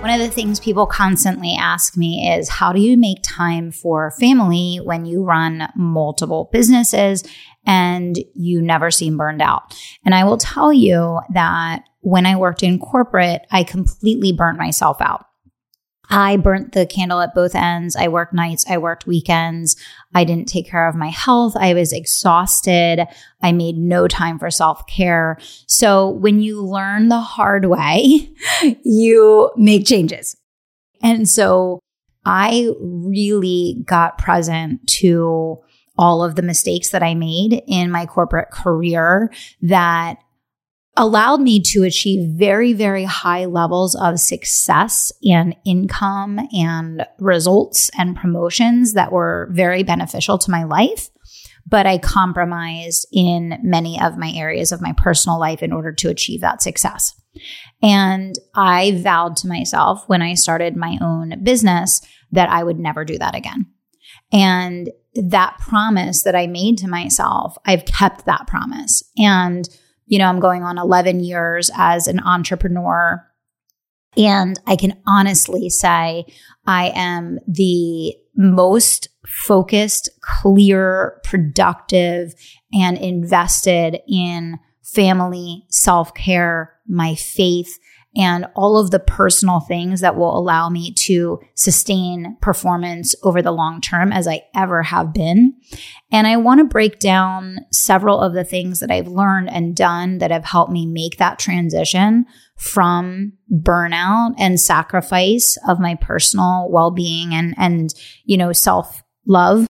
One of the things people constantly ask me is how do you make time for family when you run multiple businesses and you never seem burned out? And I will tell you that when I worked in corporate, I completely burnt myself out. I burnt the candle at both ends. I worked nights, I worked weekends. I didn't take care of my health. I was exhausted. I made no time for self care. So when you learn the hard way, you make changes. And so I really got present to all of the mistakes that I made in my corporate career that allowed me to achieve very, very high levels of success and income and results and promotions that were very beneficial to my life. But I compromised in many of my areas of my personal life in order to achieve that success. And I vowed to myself when I started my own business that I would never do that again. And that promise that I made to myself, I've kept that promise. And you know, I'm going on 11 years as an entrepreneur. And I can honestly say I am the most focused, clear, productive, and invested in family, self care, my faith, and all of the personal things that will allow me to sustain performance over the long term as I ever have been. And I want to break down several of the things that I've learned and done that have helped me make that transition from burnout and sacrifice of my personal well-being and and you know self-love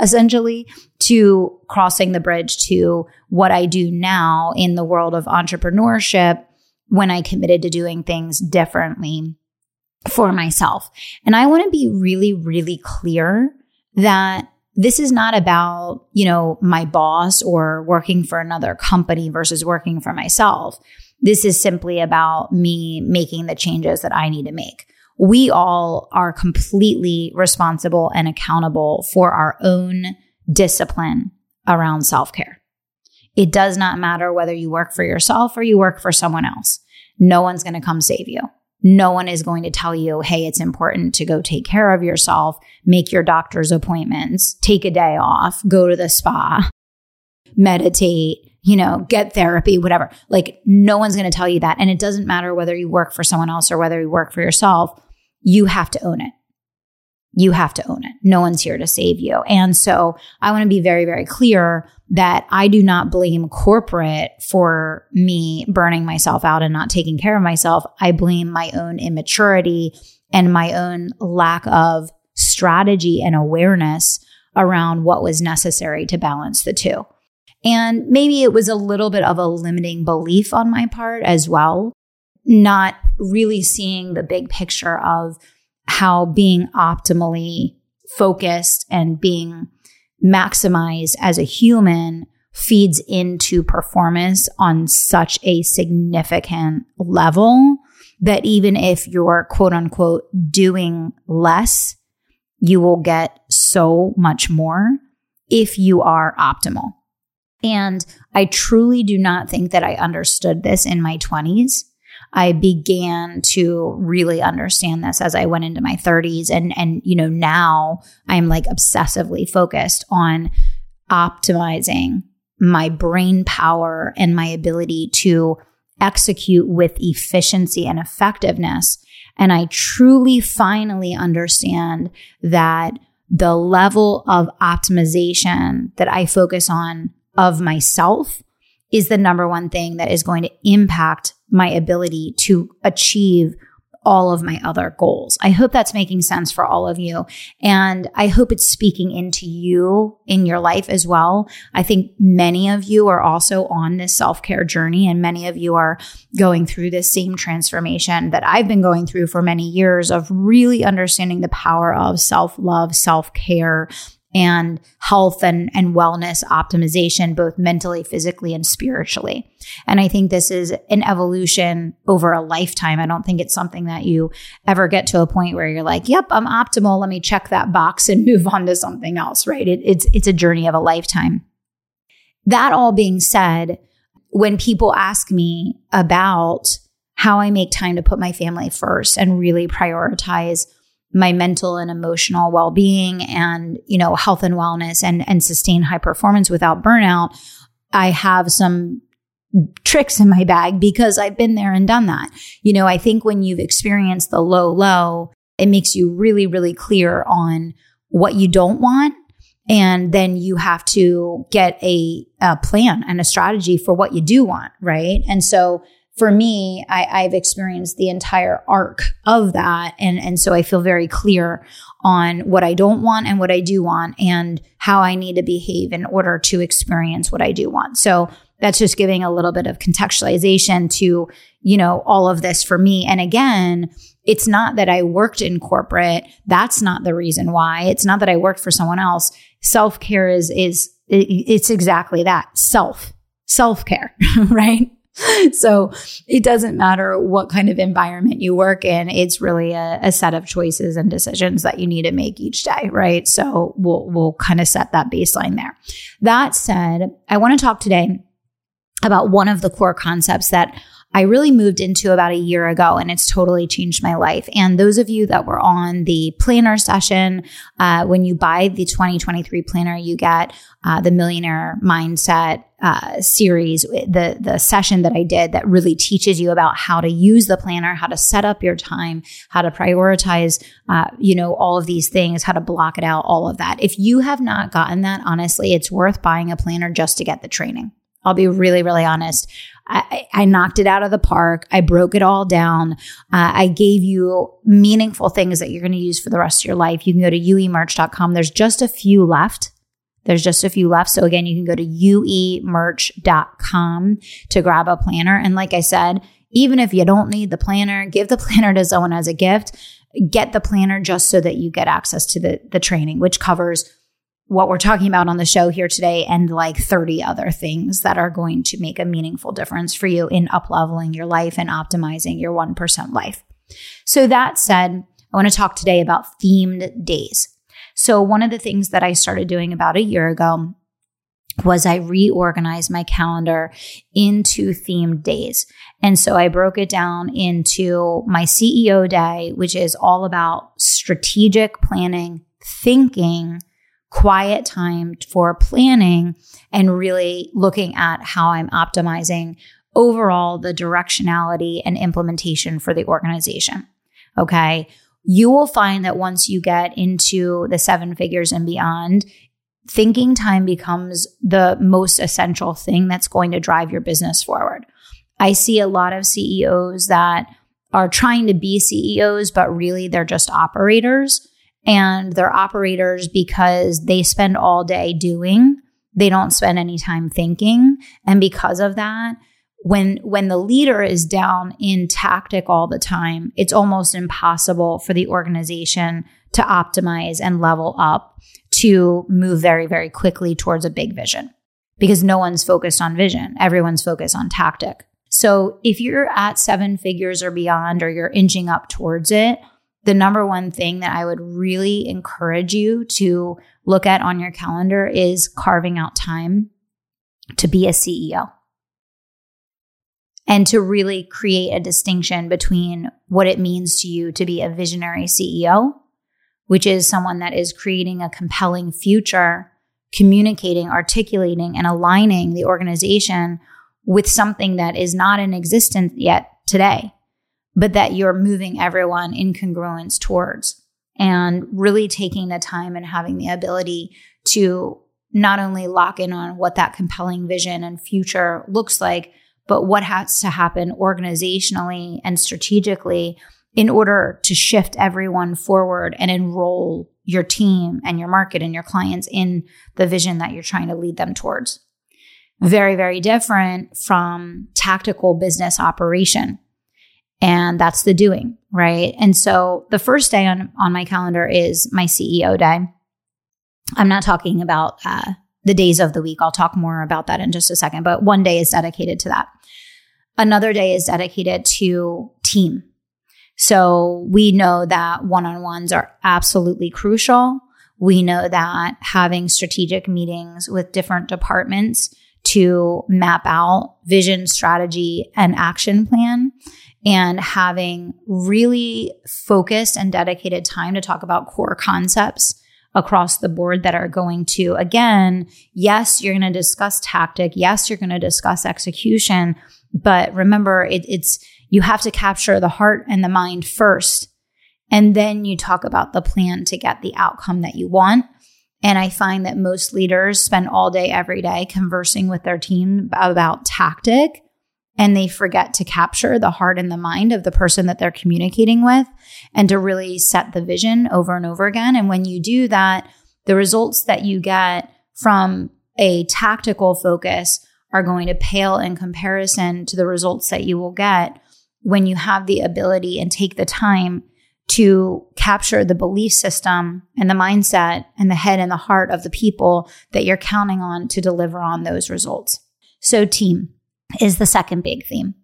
essentially to crossing the bridge to what I do now in the world of entrepreneurship when I committed to doing things differently for myself. And I want to be really, really clear that this is not about, you know, my boss or working for another company versus working for myself. This is simply about me making the changes that I need to make. We all are completely responsible and accountable for our own discipline around self care. It does not matter whether you work for yourself or you work for someone else. No one's going to come save you. No one is going to tell you, hey, it's important to go take care of yourself, make your doctor's appointments, take a day off, go to the spa, meditate, you know, get therapy, whatever. Like, no one's going to tell you that. And it doesn't matter whether you work for someone else or whether you work for yourself. You have to own it you have to own it. No one's here to save you. And so I want to be very, very clear that I do not blame corporate for me burning myself out and not taking care of myself. I blame my own immaturity and my own lack of strategy and awareness around what was necessary to balance the two. And maybe it was a little bit of a limiting belief on my part as well, not really seeing the big picture of how being optimally focused and being maximized as a human feeds into performance on such a significant level that even if you're quote unquote doing less, you will get so much more if you are optimal. And I truly do not think that I understood this in my 20s. I began to really understand this as I went into my 30s and and you know now I'm like obsessively focused on optimizing my brain power and my ability to execute with efficiency and effectiveness. And I truly finally understand that the level of optimization that I focus on of myself is the number one thing that is going to impact my ability to achieve all of my other goals. I hope that's making sense for all of you. And I hope it's speaking into you in your life as well. I think many of you are also on this self care journey and many of you are going through this same transformation that I've been going through for many years of really understanding the power of self love, self care, and health and, and wellness optimization, both mentally, physically, and spiritually. And I think this is an evolution over a lifetime. I don't think it's something that you ever get to a point where you're like, yep, I'm optimal. Let me check that box and move on to something else, right? It, it's, it's a journey of a lifetime. That all being said, when people ask me about how I make time to put my family first and really prioritize my mental and emotional well-being and you know health and wellness and and sustain high performance without burnout i have some tricks in my bag because i've been there and done that. You know i think when you've experienced the low low it makes you really really clear on what you don't want. And then you have to get a, a plan and a strategy for what you do want right? And so for me, I, have experienced the entire arc of that. And, and so I feel very clear on what I don't want and what I do want and how I need to behave in order to experience what I do want. So that's just giving a little bit of contextualization to, you know, all of this for me. And again, it's not that I worked in corporate. That's not the reason why. It's not that I worked for someone else. Self care is, is, it's exactly that self, self care, right? so it doesn't matter what kind of environment you work in. It's really a, a, set of choices and decisions that you need to make each day, right? So we'll, we'll kind of set that baseline there. That said, I want to talk today about one of the core concepts that I really moved into about a year ago and it's totally changed my life. And those of you that were on the planner session, uh, when you buy the 2023 planner, you get uh, the millionaire mindset uh, series, the the session that I did that really teaches you about how to use the planner, how to set up your time, how to prioritize, uh, you know, all of these things, how to block it out, all of that. If you have not gotten that, honestly, it's worth buying a planner just to get the training. I'll be really, really honest. I, I, knocked it out of the park. I broke it all down. Uh, I gave you meaningful things that you're going to use for the rest of your life. You can go to uemerch.com. There's just a few left. There's just a few left. So again, you can go to uemerch.com to grab a planner. And like I said, even if you don't need the planner, give the planner to someone as a gift. Get the planner just so that you get access to the, the training, which covers what we're talking about on the show here today and like 30 other things that are going to make a meaningful difference for you in up leveling your life and optimizing your 1% life. So that said, I want to talk today about themed days. So one of the things that I started doing about a year ago was I reorganized my calendar into themed days. And so I broke it down into my CEO day, which is all about strategic planning, thinking, quiet time for planning and really looking at how I'm optimizing overall the directionality and implementation for the organization. Okay. You will find that once you get into the seven figures and beyond, thinking time becomes the most essential thing that's going to drive your business forward. I see a lot of CEOs that are trying to be CEOs, but really they're just operators and they're operators because they spend all day doing. They don't spend any time thinking. And because of that, when when the leader is down in tactic all the time, it's almost impossible for the organization to optimize and level up to move very very quickly towards a big vision because no one's focused on vision. Everyone's focused on tactic. So if you're at seven figures or beyond or you're inching up towards it, the number one thing that I would really encourage you to look at on your calendar is carving out time to be a CEO and to really create a distinction between what it means to you to be a visionary CEO, which is someone that is creating a compelling future, communicating, articulating, and aligning the organization with something that is not in existence yet today but that you're moving everyone in congruence towards and really taking the time and having the ability to not only lock in on what that compelling vision and future looks like, but what has to happen organizationally and strategically in order to shift everyone forward and enroll your team and your market and your clients in the vision that you're trying to lead them towards. Very, very different from tactical business operation and that's the doing, right? And so the first day on, on my calendar is my CEO day. I'm not talking about uh, the days of the week. I'll talk more about that in just a second, but one day is dedicated to that. Another day is dedicated to team. So we know that one on ones are absolutely crucial. We know that having strategic meetings with different departments to map out vision, strategy, and action plan and having really focused and dedicated time to talk about core concepts across the board that are going to, again, yes, you're going to discuss tactic. Yes, you're going to discuss execution. But remember, it, it's, you have to capture the heart and the mind first. And then you talk about the plan to get the outcome that you want. And I find that most leaders spend all day, every day conversing with their team about tactic and they forget to capture the heart and the mind of the person that they're communicating with and to really set the vision over and over again. And when you do that, the results that you get from a tactical focus are going to pale in comparison to the results that you will get when you have the ability and take the time to capture the belief system and the mindset and the head and the heart of the people that you're counting on to deliver on those results. So team is the second big theme.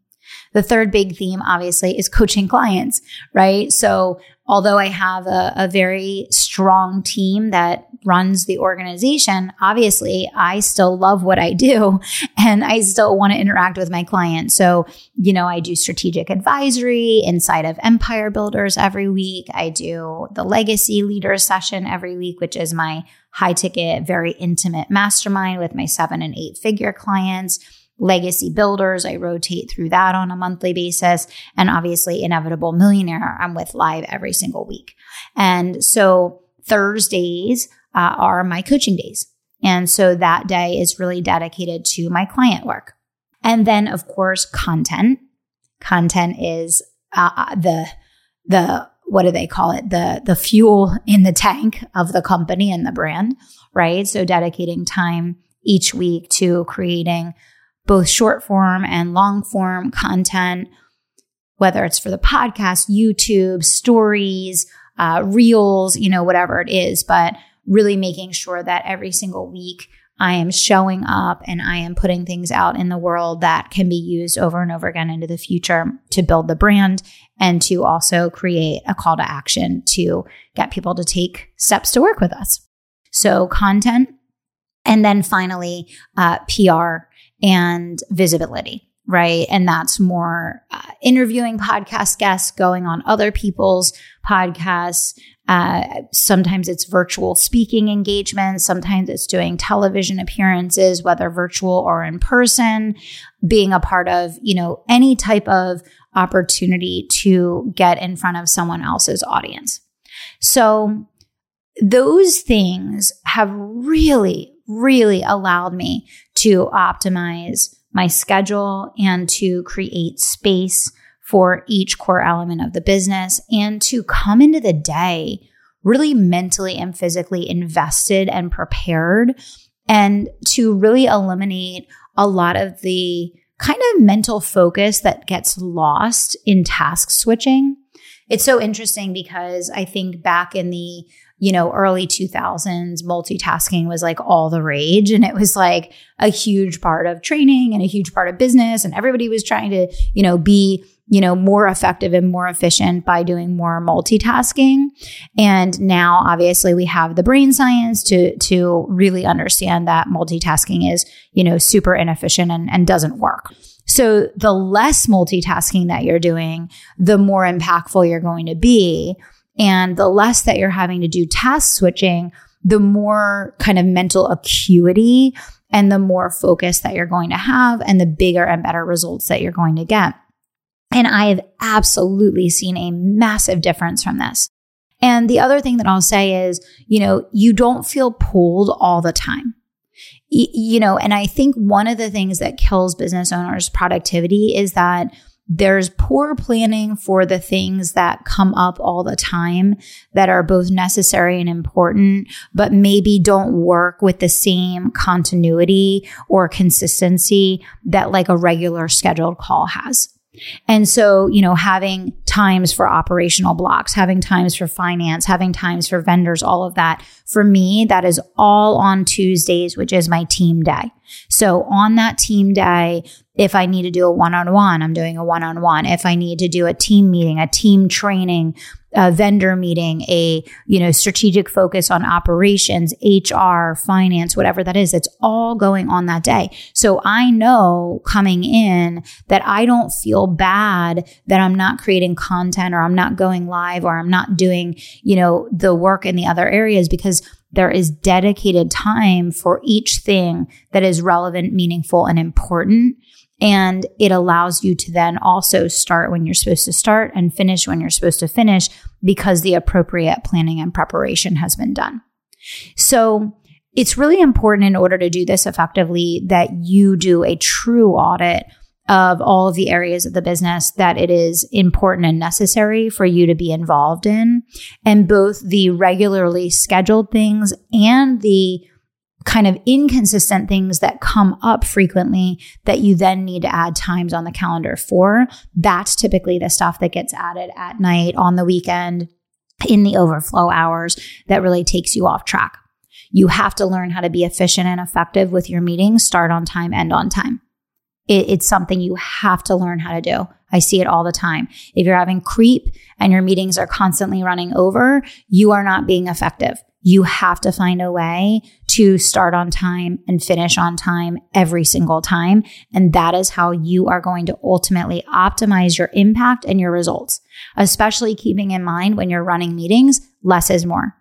The third big theme, obviously, is coaching clients, right? So although I have a, a, very strong team that runs the organization, obviously I still love what I do and I still want to interact with my clients. So, you know, I do strategic advisory inside of Empire Builders every week. I do the legacy leader session every week, which is my high ticket, very intimate mastermind with my seven and eight figure clients legacy builders. I rotate through that on a monthly basis. And obviously, Inevitable Millionaire, I'm with live every single week. And so Thursdays uh, are my coaching days. And so that day is really dedicated to my client work. And then, of course, content. Content is uh, uh the, the, what do they call it? The, the fuel in the tank of the company and the brand, right? So dedicating time each week to creating both short form and long form content, whether it's for the podcast, YouTube, stories, uh, reels, you know, whatever it is, but really making sure that every single week I am showing up and I am putting things out in the world that can be used over and over again into the future to build the brand and to also create a call to action to get people to take steps to work with us. So content. And then finally, uh, PR and visibility, right? And that's more uh, interviewing podcast guests, going on other people's podcasts. Uh, sometimes it's virtual speaking engagements. Sometimes it's doing television appearances, whether virtual or in person, being a part of, you know, any type of opportunity to get in front of someone else's audience. So those things have really really allowed me to optimize my schedule and to create space for each core element of the business and to come into the day really mentally and physically invested and prepared and to really eliminate a lot of the kind of mental focus that gets lost in task switching. It's so interesting because I think back in the you know, early 2000s, multitasking was like all the rage. And it was like a huge part of training and a huge part of business. And everybody was trying to, you know, be, you know, more effective and more efficient by doing more multitasking. And now obviously we have the brain science to, to really understand that multitasking is, you know, super inefficient and, and doesn't work. So the less multitasking that you're doing, the more impactful you're going to be. And the less that you're having to do task switching, the more kind of mental acuity and the more focus that you're going to have and the bigger and better results that you're going to get. And I have absolutely seen a massive difference from this. And the other thing that I'll say is, you know, you don't feel pulled all the time. you know, and I think one of the things that kills business owners' productivity is that there's poor planning for the things that come up all the time that are both necessary and important, but maybe don't work with the same continuity or consistency that like a regular scheduled call has. And so, you know, having times for operational blocks, having times for finance, having times for vendors, all of that. For me, that is all on Tuesdays, which is my team day. So on that team day, if I need to do a one on one, I'm doing a one on one. If I need to do a team meeting, a team training, a vendor meeting, a, you know, strategic focus on operations, HR, finance, whatever that is, it's all going on that day. So I know coming in that I don't feel bad that I'm not creating content or I'm not going live or I'm not doing, you know, the work in the other areas because there is dedicated time for each thing that is relevant, meaningful, and important. And it allows you to then also start when you're supposed to start and finish when you're supposed to finish because the appropriate planning and preparation has been done. So it's really important in order to do this effectively that you do a true audit of all of the areas of the business that it is important and necessary for you to be involved in. And both the regularly scheduled things and the kind of inconsistent things that come up frequently that you then need to add times on the calendar for. That's typically the stuff that gets added at night on the weekend in the overflow hours that really takes you off track. You have to learn how to be efficient and effective with your meetings, start on time, end on time. It, it's something you have to learn how to do. I see it all the time. If you're having creep and your meetings are constantly running over, you are not being effective. You have to find a way to start on time and finish on time every single time. And that is how you are going to ultimately optimize your impact and your results, especially keeping in mind when you're running meetings, less is more.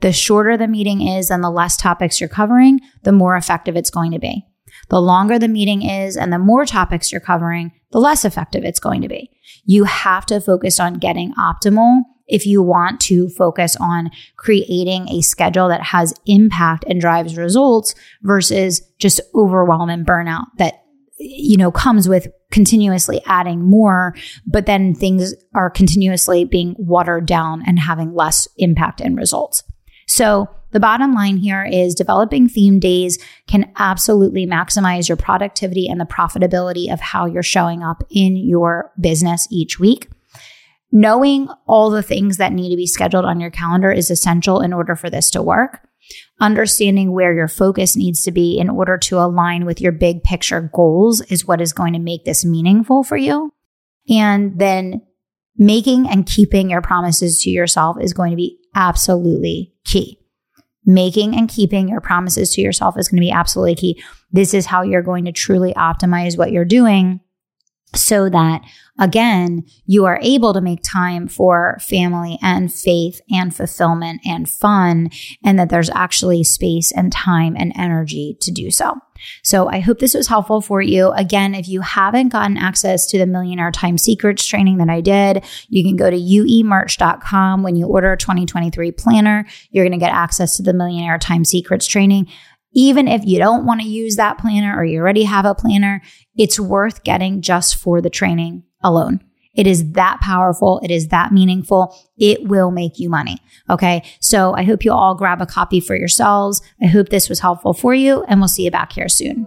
The shorter the meeting is and the less topics you're covering, the more effective it's going to be. The longer the meeting is and the more topics you're covering, the less effective it's going to be. You have to focus on getting optimal if you want to focus on creating a schedule that has impact and drives results versus just overwhelm and burnout that you know comes with continuously adding more but then things are continuously being watered down and having less impact and results so the bottom line here is developing theme days can absolutely maximize your productivity and the profitability of how you're showing up in your business each week. Knowing all the things that need to be scheduled on your calendar is essential in order for this to work. Understanding where your focus needs to be in order to align with your big picture goals is what is going to make this meaningful for you. And then making and keeping your promises to yourself is going to be absolutely key making and keeping your promises to yourself is going to be absolutely key. This is how you're going to truly optimize what you're doing so that again, you are able to make time for family and faith and fulfillment and fun, and that there's actually space and time and energy to do so. So I hope this was helpful for you. Again, if you haven't gotten access to the Millionaire Time Secrets training that I did, you can go to uemerch.com. When you order a 2023 planner, you're going to get access to the Millionaire Time Secrets training. Even if you don't want to use that planner or you already have a planner, it's worth getting just for the training alone. It is that powerful. It is that meaningful. It will make you money. Okay. So I hope you all grab a copy for yourselves. I hope this was helpful for you and we'll see you back here soon.